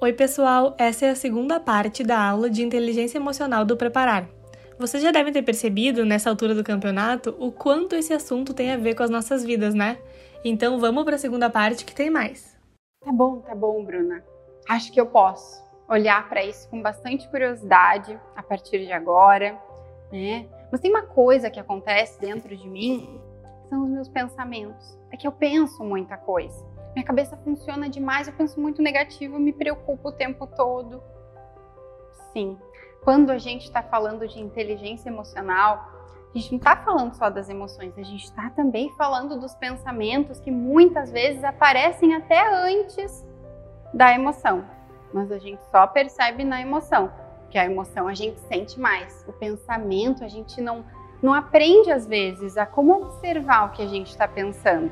Oi, pessoal! Essa é a segunda parte da aula de inteligência emocional do Preparar. Vocês já devem ter percebido, nessa altura do campeonato, o quanto esse assunto tem a ver com as nossas vidas, né? Então vamos para a segunda parte que tem mais. Tá bom, tá bom, Bruna. Acho que eu posso olhar para isso com bastante curiosidade a partir de agora, né? Mas tem uma coisa que acontece dentro de mim, são os meus pensamentos. É que eu penso muita coisa. Minha cabeça funciona demais, eu penso muito negativo, me preocupo o tempo todo. Sim, quando a gente está falando de inteligência emocional, a gente não está falando só das emoções, a gente está também falando dos pensamentos que muitas vezes aparecem até antes da emoção. Mas a gente só percebe na emoção, que a emoção a gente sente mais. O pensamento a gente não, não aprende às vezes a como observar o que a gente está pensando.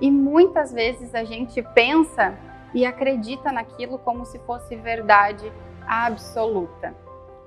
E muitas vezes a gente pensa e acredita naquilo como se fosse verdade absoluta.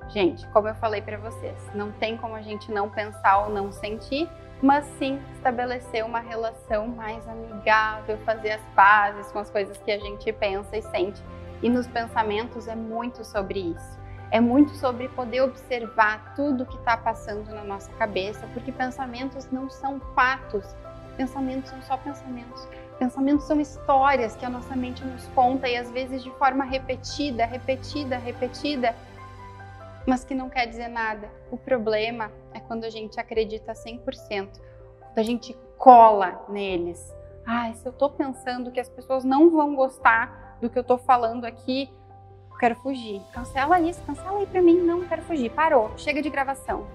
Gente, como eu falei para vocês, não tem como a gente não pensar ou não sentir, mas sim estabelecer uma relação mais amigável, fazer as pazes com as coisas que a gente pensa e sente. E nos pensamentos é muito sobre isso. É muito sobre poder observar tudo que está passando na nossa cabeça, porque pensamentos não são fatos, Pensamentos são só pensamentos. Pensamentos são histórias que a nossa mente nos conta e às vezes de forma repetida, repetida, repetida, mas que não quer dizer nada. O problema é quando a gente acredita 100%, quando a gente cola neles. Ah, se eu tô pensando que as pessoas não vão gostar do que eu tô falando aqui, eu quero fugir. Cancela isso, cancela aí pra mim. Não, quero fugir. Parou, chega de gravação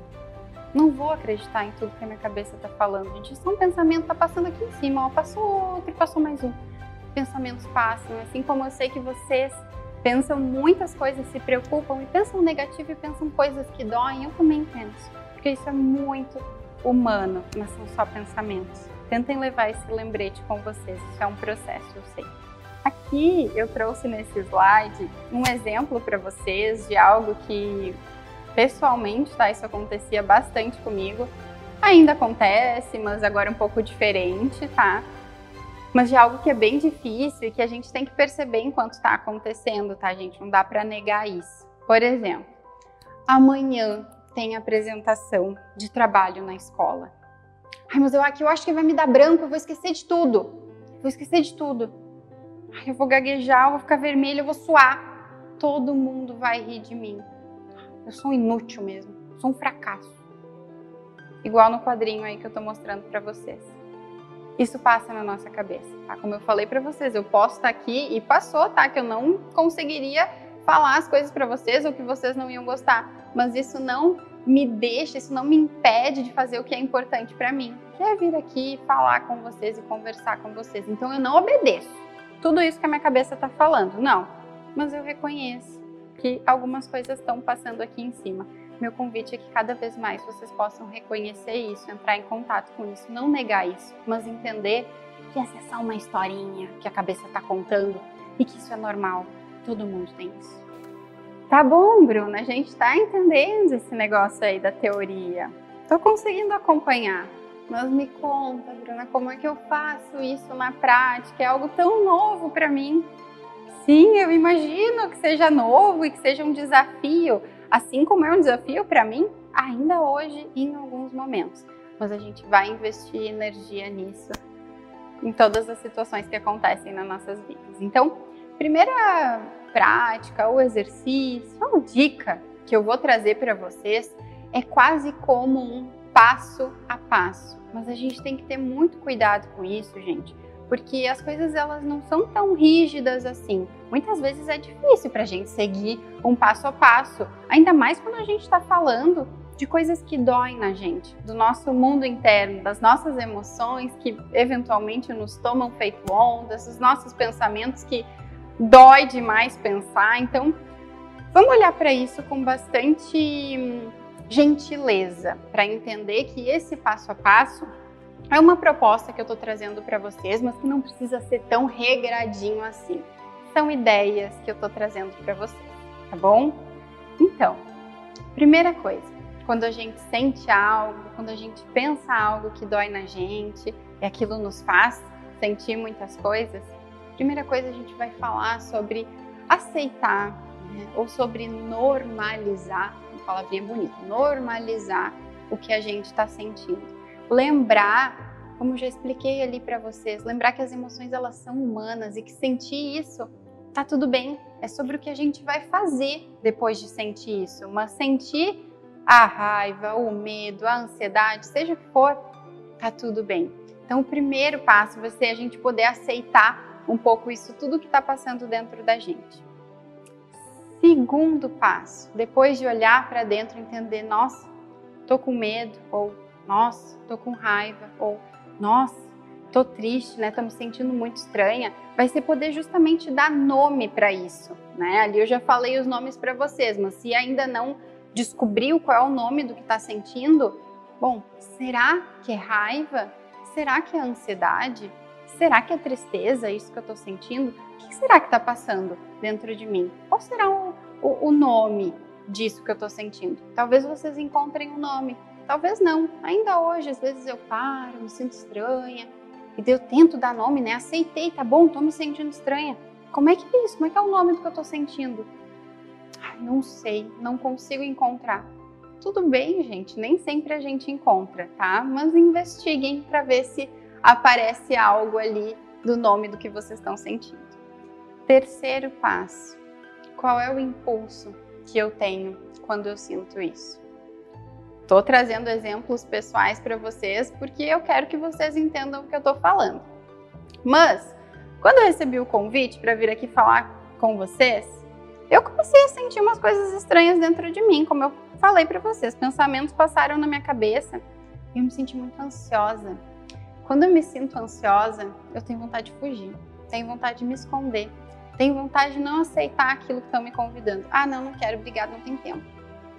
não vou acreditar em tudo que a minha cabeça está falando. Gente, isso é um pensamento tá passando aqui em cima, ó, passou outro passou mais um. Pensamentos passam, assim como eu sei que vocês pensam muitas coisas, se preocupam e pensam negativo e pensam coisas que doem, eu também penso, porque isso é muito humano, mas são só pensamentos. Tentem levar esse lembrete com vocês, isso é um processo, eu sei. Aqui eu trouxe nesse slide um exemplo para vocês de algo que pessoalmente, tá? Isso acontecia bastante comigo. Ainda acontece, mas agora um pouco diferente, tá? Mas de algo que é bem difícil e que a gente tem que perceber enquanto está acontecendo, tá, gente? Não dá para negar isso. Por exemplo, amanhã tem apresentação de trabalho na escola. Ai, mas eu aqui eu acho que vai me dar branco, eu vou esquecer de tudo. Vou esquecer de tudo. Ai, eu vou gaguejar, eu vou ficar vermelho, eu vou suar. Todo mundo vai rir de mim. Eu sou um inútil mesmo, sou um fracasso. Igual no quadrinho aí que eu tô mostrando para vocês. Isso passa na nossa cabeça, tá? Como eu falei para vocês, eu posso estar tá aqui e passou, tá? Que eu não conseguiria falar as coisas para vocês ou que vocês não iam gostar, mas isso não me deixa, isso não me impede de fazer o que é importante para mim, que é vir aqui falar com vocês e conversar com vocês. Então eu não obedeço tudo isso que a minha cabeça tá falando, não. Mas eu reconheço que algumas coisas estão passando aqui em cima. Meu convite é que cada vez mais vocês possam reconhecer isso, entrar em contato com isso, não negar isso, mas entender que essa é só uma historinha que a cabeça está contando e que isso é normal. Todo mundo tem isso. Tá bom, Bruna, a gente está entendendo esse negócio aí da teoria. Tô conseguindo acompanhar. Mas me conta, Bruna, como é que eu faço isso na prática? É algo tão novo para mim. Sim, eu imagino que seja novo e que seja um desafio, assim como é um desafio para mim ainda hoje em alguns momentos. Mas a gente vai investir energia nisso em todas as situações que acontecem nas nossas vidas. Então, primeira prática ou exercício, ou dica que eu vou trazer para vocês é quase como um passo a passo. Mas a gente tem que ter muito cuidado com isso, gente, porque as coisas elas não são tão rígidas assim. Muitas vezes é difícil para a gente seguir um passo a passo, ainda mais quando a gente está falando de coisas que doem na gente, do nosso mundo interno, das nossas emoções que eventualmente nos tomam feito ondas, dos nossos pensamentos que dói demais pensar. Então, vamos olhar para isso com bastante gentileza, para entender que esse passo a passo é uma proposta que eu estou trazendo para vocês, mas que não precisa ser tão regradinho assim. São ideias que eu estou trazendo para vocês, tá bom? Então, primeira coisa, quando a gente sente algo, quando a gente pensa algo que dói na gente e aquilo nos faz sentir muitas coisas, primeira coisa a gente vai falar sobre aceitar, né? ou sobre normalizar, uma palavrinha bonita, normalizar o que a gente está sentindo. Lembrar, como já expliquei ali para vocês, lembrar que as emoções elas são humanas e que sentir isso tá tudo bem. É sobre o que a gente vai fazer depois de sentir isso. Mas sentir a raiva, o medo, a ansiedade, seja o que for, tá tudo bem. Então, o primeiro passo vai ser a gente poder aceitar um pouco isso, tudo que está passando dentro da gente. Segundo passo, depois de olhar para dentro, entender, nossa, tô com medo, ou nossa, tô com raiva, ou nossa, tô triste, né? Tô me sentindo muito estranha. Vai ser poder justamente dar nome para isso, né? Ali eu já falei os nomes para vocês, mas se ainda não descobriu qual é o nome do que está sentindo, bom, será que é raiva? Será que é ansiedade? Será que é tristeza isso que eu estou sentindo? O que será que está passando dentro de mim? Qual será o, o, o nome disso que eu estou sentindo? Talvez vocês encontrem um nome, talvez não. Ainda hoje, às vezes eu paro, me sinto estranha, e eu tento dar nome, né? Aceitei, tá bom, estou me sentindo estranha. Como é que é isso? Como é que é o nome do que eu estou sentindo? Ai, não sei, não consigo encontrar. Tudo bem, gente, nem sempre a gente encontra, tá? Mas investiguem para ver se aparece algo ali do nome do que vocês estão sentindo. Terceiro passo: qual é o impulso que eu tenho quando eu sinto isso? Estou trazendo exemplos pessoais para vocês porque eu quero que vocês entendam o que eu estou falando. Mas, quando eu recebi o convite para vir aqui falar com vocês, eu comecei a sentir umas coisas estranhas dentro de mim, como eu falei para vocês. Pensamentos passaram na minha cabeça e eu me senti muito ansiosa. Quando eu me sinto ansiosa, eu tenho vontade de fugir, tenho vontade de me esconder, tenho vontade de não aceitar aquilo que estão me convidando. Ah, não, não quero, obrigado, não tem tempo.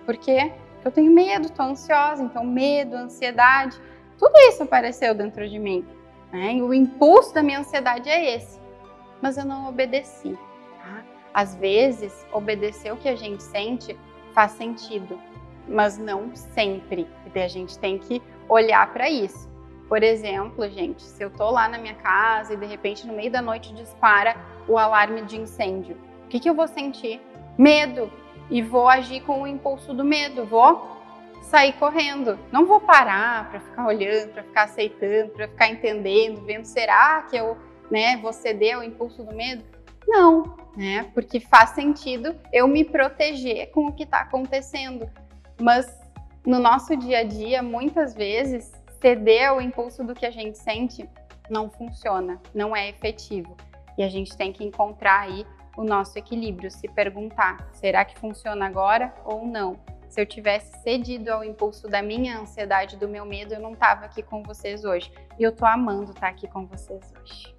Por quê? Eu tenho medo, estou ansiosa, então medo, ansiedade, tudo isso apareceu dentro de mim. Né? O impulso da minha ansiedade é esse. Mas eu não obedeci. Tá? Às vezes, obedecer o que a gente sente faz sentido, mas não sempre. E a gente tem que olhar para isso. Por exemplo, gente, se eu tô lá na minha casa e de repente no meio da noite dispara o alarme de incêndio, o que, que eu vou sentir? Medo. E vou agir com o impulso do medo, vou sair correndo. Não vou parar para ficar olhando, para ficar aceitando, para ficar entendendo, vendo será que eu, né, vou ceder ao impulso do medo? Não, né? Porque faz sentido eu me proteger com o que está acontecendo. Mas no nosso dia a dia, muitas vezes ceder ao impulso do que a gente sente não funciona, não é efetivo. E a gente tem que encontrar aí o nosso equilíbrio, se perguntar: será que funciona agora ou não? Se eu tivesse cedido ao impulso da minha ansiedade, do meu medo, eu não estava aqui com vocês hoje. E eu tô amando estar tá aqui com vocês hoje.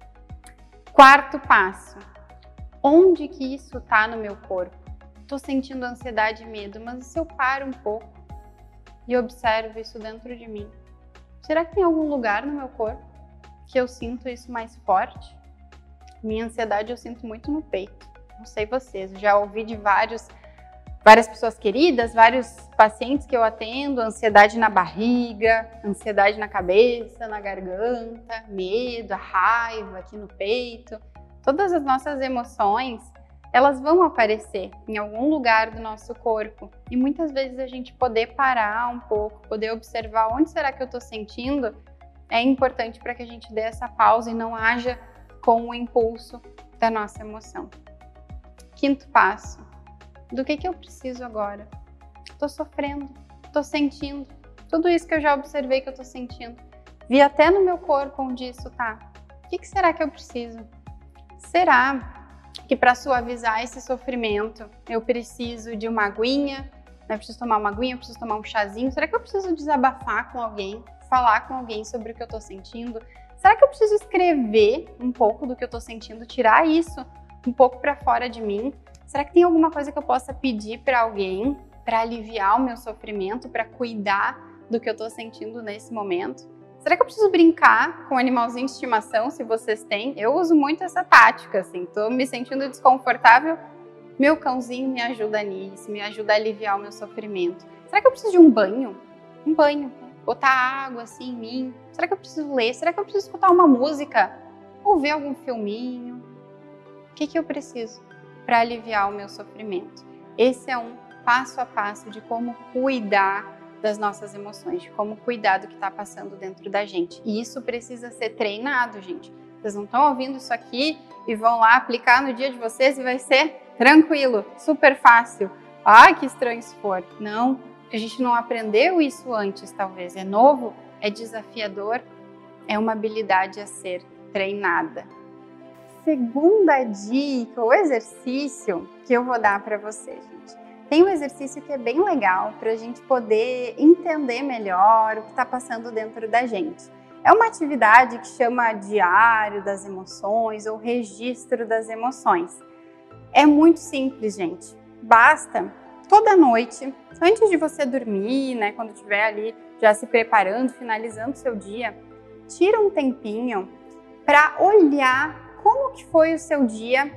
Quarto passo: onde que isso tá no meu corpo? Tô sentindo ansiedade e medo, mas se eu paro um pouco e observo isso dentro de mim, Será que tem algum lugar no meu corpo que eu sinto isso mais forte? Minha ansiedade eu sinto muito no peito. Não sei vocês, já ouvi de vários várias pessoas queridas, vários pacientes que eu atendo, ansiedade na barriga, ansiedade na cabeça, na garganta, medo, raiva aqui no peito. Todas as nossas emoções elas vão aparecer em algum lugar do nosso corpo. E muitas vezes a gente poder parar um pouco, poder observar onde será que eu estou sentindo, é importante para que a gente dê essa pausa e não haja com o impulso da nossa emoção. Quinto passo: do que, que eu preciso agora? Estou sofrendo, estou sentindo, tudo isso que eu já observei que eu estou sentindo. Vi até no meu corpo onde isso está. O que, que será que eu preciso? Será que para suavizar esse sofrimento eu preciso de uma aguinha, né? preciso tomar uma aguinha, preciso tomar um chazinho. Será que eu preciso desabafar com alguém, falar com alguém sobre o que eu estou sentindo? Será que eu preciso escrever um pouco do que eu estou sentindo, tirar isso um pouco para fora de mim? Será que tem alguma coisa que eu possa pedir para alguém para aliviar o meu sofrimento, para cuidar do que eu estou sentindo nesse momento? Será que eu preciso brincar com um animalzinho de estimação, se vocês têm? Eu uso muito essa tática, assim, tô me sentindo desconfortável, meu cãozinho me ajuda nisso, me ajuda a aliviar o meu sofrimento. Será que eu preciso de um banho? Um banho, botar água assim em mim? Será que eu preciso ler? Será que eu preciso escutar uma música? Ou ver algum filminho? O que, que eu preciso? para aliviar o meu sofrimento. Esse é um passo a passo de como cuidar das nossas emoções, de como cuidar do que está passando dentro da gente. E isso precisa ser treinado, gente. Vocês não estão ouvindo isso aqui e vão lá aplicar no dia de vocês e vai ser tranquilo, super fácil. Ai, que estranho se for. Não, a gente não aprendeu isso antes, talvez. É novo, é desafiador, é uma habilidade a ser treinada. Segunda dica, o exercício que eu vou dar para vocês, gente. Tem um exercício que é bem legal para a gente poder entender melhor o que está passando dentro da gente. É uma atividade que chama diário das emoções ou registro das emoções. É muito simples, gente. Basta toda noite, antes de você dormir, né, quando estiver ali já se preparando, finalizando seu dia, tira um tempinho para olhar como que foi o seu dia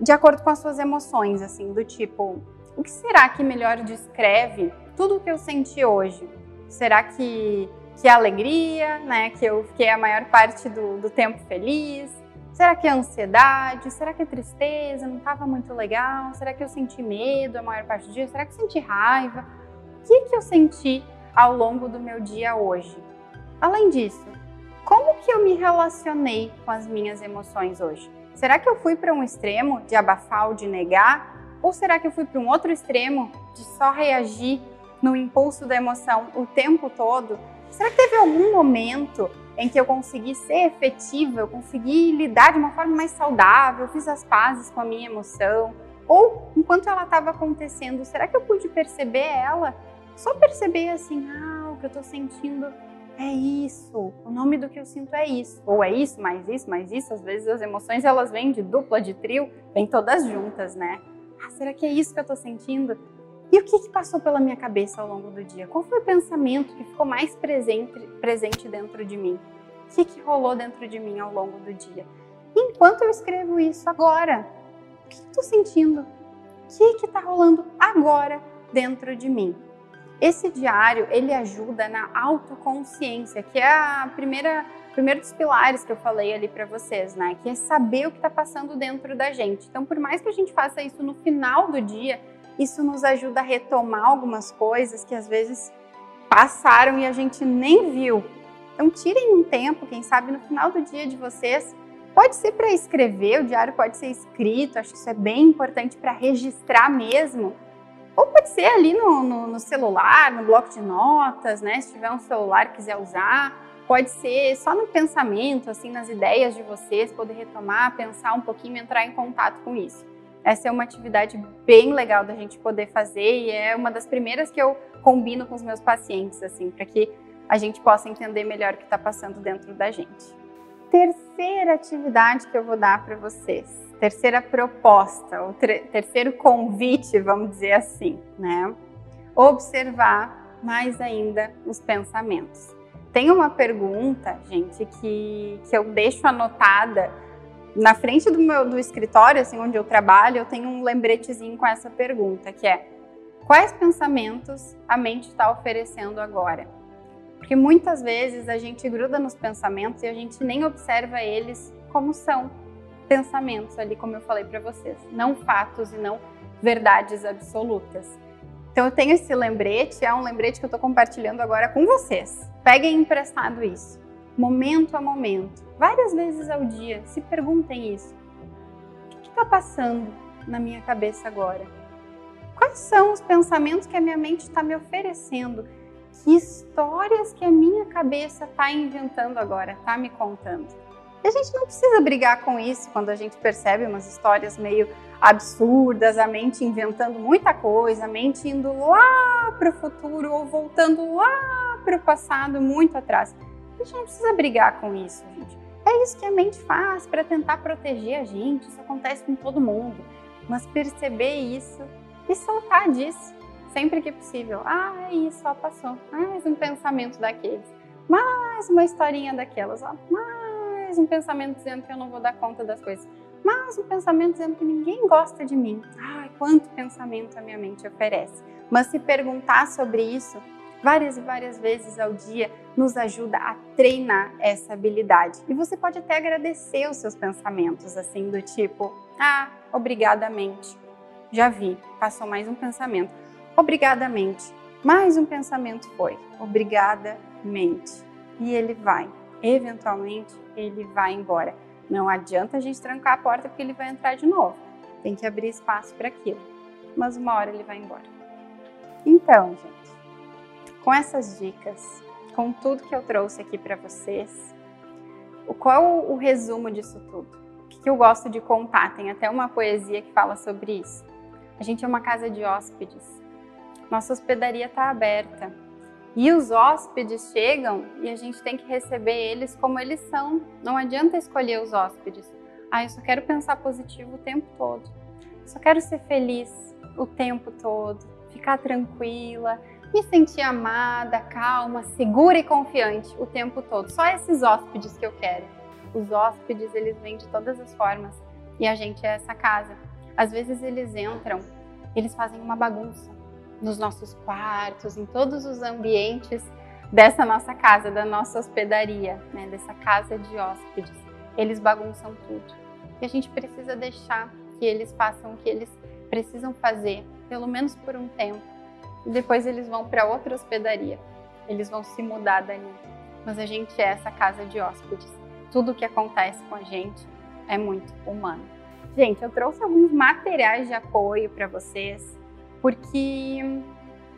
de acordo com as suas emoções, assim, do tipo, o que será que melhor descreve tudo o que eu senti hoje? Será que que é alegria, né? Que eu fiquei a maior parte do, do tempo feliz? Será que é ansiedade? Será que é tristeza? Não estava muito legal? Será que eu senti medo a maior parte do dia? Será que eu senti raiva? O que, que eu senti ao longo do meu dia hoje? Além disso, como que eu me relacionei com as minhas emoções hoje? Será que eu fui para um extremo de abafar ou de negar? Ou será que eu fui para um outro extremo de só reagir no impulso da emoção o tempo todo? Será que teve algum momento em que eu consegui ser efetiva, eu consegui lidar de uma forma mais saudável, fiz as pazes com a minha emoção. Ou, enquanto ela estava acontecendo, será que eu pude perceber ela? Só perceber assim, ah, o que eu estou sentindo é isso, o nome do que eu sinto é isso. Ou é isso, mais isso, mais isso. Às vezes as emoções elas vêm de dupla, de trio, vêm todas juntas, né? Ah, será que é isso que eu estou sentindo? E o que, que, passou pela minha cabeça ao longo do dia? Qual foi o pensamento que ficou mais presente, presente dentro de mim? O que, que rolou dentro de mim ao longo do dia? Enquanto eu escrevo isso agora, o que estou sentindo? O que está rolando agora dentro de mim? Esse diário ele ajuda na autoconsciência, que é a primeira primeiro dos pilares que eu falei ali para vocês, né? Que é saber o que está passando dentro da gente. Então, por mais que a gente faça isso no final do dia, isso nos ajuda a retomar algumas coisas que às vezes passaram e a gente nem viu. Então, tirem um tempo, quem sabe no final do dia de vocês. Pode ser para escrever, o diário pode ser escrito, acho que isso é bem importante para registrar mesmo. Ou pode ser ali no, no, no, celular, no bloco de notas, né? Se tiver um celular quiser usar. Pode ser só no pensamento, assim, nas ideias de vocês, poder retomar, pensar um pouquinho, entrar em contato com isso. Essa é uma atividade bem legal da gente poder fazer e é uma das primeiras que eu combino com os meus pacientes, assim, para que a gente possa entender melhor o que está passando dentro da gente. Terceira atividade que eu vou dar para vocês, terceira proposta, o terceiro convite, vamos dizer assim, né? Observar mais ainda os pensamentos. Tem uma pergunta, gente, que, que eu deixo anotada na frente do meu do escritório, assim, onde eu trabalho, eu tenho um lembretezinho com essa pergunta, que é: quais pensamentos a mente está oferecendo agora? Porque muitas vezes a gente gruda nos pensamentos e a gente nem observa eles como são pensamentos ali, como eu falei para vocês, não fatos e não verdades absolutas. Então eu tenho esse lembrete, é um lembrete que eu estou compartilhando agora com vocês. Peguem emprestado isso momento a momento, várias vezes ao dia, se perguntem isso. O que está passando na minha cabeça agora? Quais são os pensamentos que a minha mente está me oferecendo? Que histórias que a minha cabeça está inventando agora, está me contando? E a gente não precisa brigar com isso quando a gente percebe umas histórias meio absurdas, a mente inventando muita coisa, a mente indo lá para o futuro ou voltando lá para o passado, muito atrás. A gente não precisa brigar com isso, gente. É isso que a mente faz para tentar proteger a gente. Isso acontece com todo mundo. Mas perceber isso e soltar disso sempre que possível. Ah, é isso, passou. Mais um pensamento daqueles. Mais uma historinha daquelas. Ó. Mais um pensamento dizendo que eu não vou dar conta das coisas. Mais um pensamento dizendo que ninguém gosta de mim. Ai, quanto pensamento a minha mente oferece. Mas se perguntar sobre isso várias e várias vezes ao dia nos ajuda a treinar essa habilidade. E você pode até agradecer os seus pensamentos, assim, do tipo: ah, obrigadamente. Já vi, passou mais um pensamento. Obrigadamente. Mais um pensamento foi. Obrigadamente. E ele vai. Eventualmente, ele vai embora. Não adianta a gente trancar a porta porque ele vai entrar de novo. Tem que abrir espaço para aquilo. Mas uma hora ele vai embora. Então, gente, com essas dicas, com tudo que eu trouxe aqui para vocês, qual o resumo disso tudo? O que eu gosto de contar? Tem até uma poesia que fala sobre isso. A gente é uma casa de hóspedes. Nossa hospedaria está aberta. E os hóspedes chegam e a gente tem que receber eles como eles são. Não adianta escolher os hóspedes. Ah, eu só quero pensar positivo o tempo todo. Só quero ser feliz o tempo todo, ficar tranquila, me sentir amada, calma, segura e confiante o tempo todo. Só esses hóspedes que eu quero. Os hóspedes, eles vêm de todas as formas e a gente é essa casa. Às vezes eles entram, eles fazem uma bagunça nos nossos quartos, em todos os ambientes dessa nossa casa, da nossa hospedaria, né, dessa casa de hóspedes. Eles bagunçam tudo. E a gente precisa deixar que eles façam o que eles precisam fazer, pelo menos por um tempo. E depois eles vão para outra hospedaria. Eles vão se mudar dali. Mas a gente é essa casa de hóspedes. Tudo que acontece com a gente é muito humano. Gente, eu trouxe alguns materiais de apoio para vocês, porque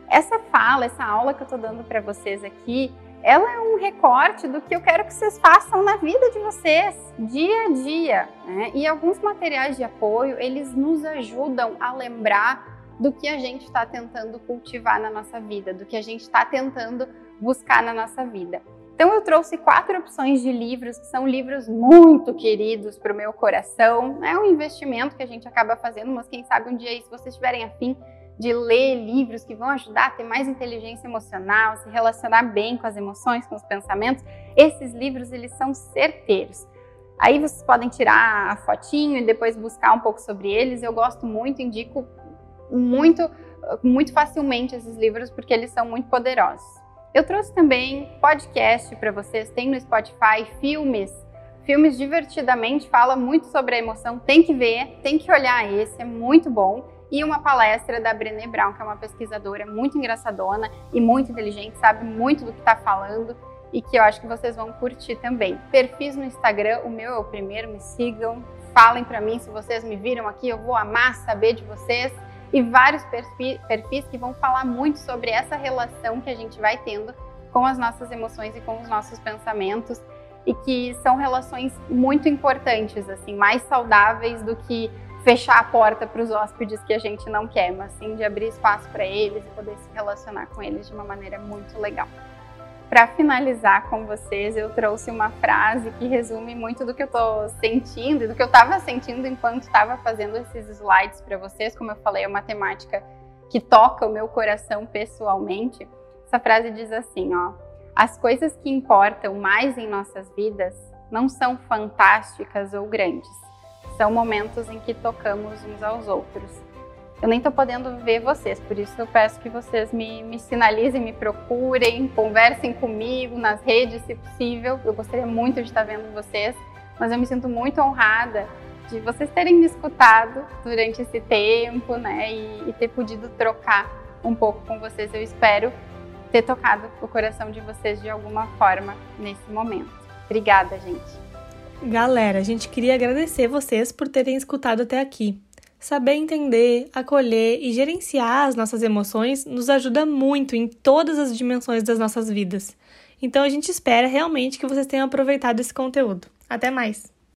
essa fala, essa aula que eu estou dando para vocês aqui, ela é um recorte do que eu quero que vocês façam na vida de vocês, dia a dia. Né? E alguns materiais de apoio, eles nos ajudam a lembrar do que a gente está tentando cultivar na nossa vida, do que a gente está tentando buscar na nossa vida. Então eu trouxe quatro opções de livros que são livros muito queridos para o meu coração. É um investimento que a gente acaba fazendo, mas quem sabe um dia se vocês tiverem afim de ler livros que vão ajudar a ter mais inteligência emocional, se relacionar bem com as emoções, com os pensamentos, esses livros eles são certeiros. Aí vocês podem tirar a fotinho e depois buscar um pouco sobre eles. Eu gosto muito, indico muito, muito facilmente esses livros porque eles são muito poderosos. Eu trouxe também podcast para vocês, tem no Spotify filmes, filmes divertidamente, fala muito sobre a emoção, tem que ver, tem que olhar esse, é muito bom. E uma palestra da Brené Brown, que é uma pesquisadora muito engraçadona e muito inteligente, sabe muito do que está falando e que eu acho que vocês vão curtir também. Perfis no Instagram, o meu é o primeiro, me sigam, falem para mim se vocês me viram aqui, eu vou amar saber de vocês e vários perfis que vão falar muito sobre essa relação que a gente vai tendo com as nossas emoções e com os nossos pensamentos e que são relações muito importantes, assim, mais saudáveis do que fechar a porta para os hóspedes que a gente não quer, mas sim de abrir espaço para eles e poder se relacionar com eles de uma maneira muito legal. Para finalizar com vocês, eu trouxe uma frase que resume muito do que eu estou sentindo e do que eu estava sentindo enquanto estava fazendo esses slides para vocês. Como eu falei, é uma temática que toca o meu coração pessoalmente. Essa frase diz assim, ó: As coisas que importam mais em nossas vidas não são fantásticas ou grandes. São momentos em que tocamos uns aos outros eu nem estou podendo ver vocês, por isso eu peço que vocês me, me sinalizem, me procurem, conversem comigo nas redes, se possível. Eu gostaria muito de estar vendo vocês, mas eu me sinto muito honrada de vocês terem me escutado durante esse tempo, né, e, e ter podido trocar um pouco com vocês. Eu espero ter tocado o coração de vocês de alguma forma nesse momento. Obrigada, gente. Galera, a gente queria agradecer vocês por terem escutado até aqui. Saber entender, acolher e gerenciar as nossas emoções nos ajuda muito em todas as dimensões das nossas vidas. Então a gente espera realmente que vocês tenham aproveitado esse conteúdo. Até mais!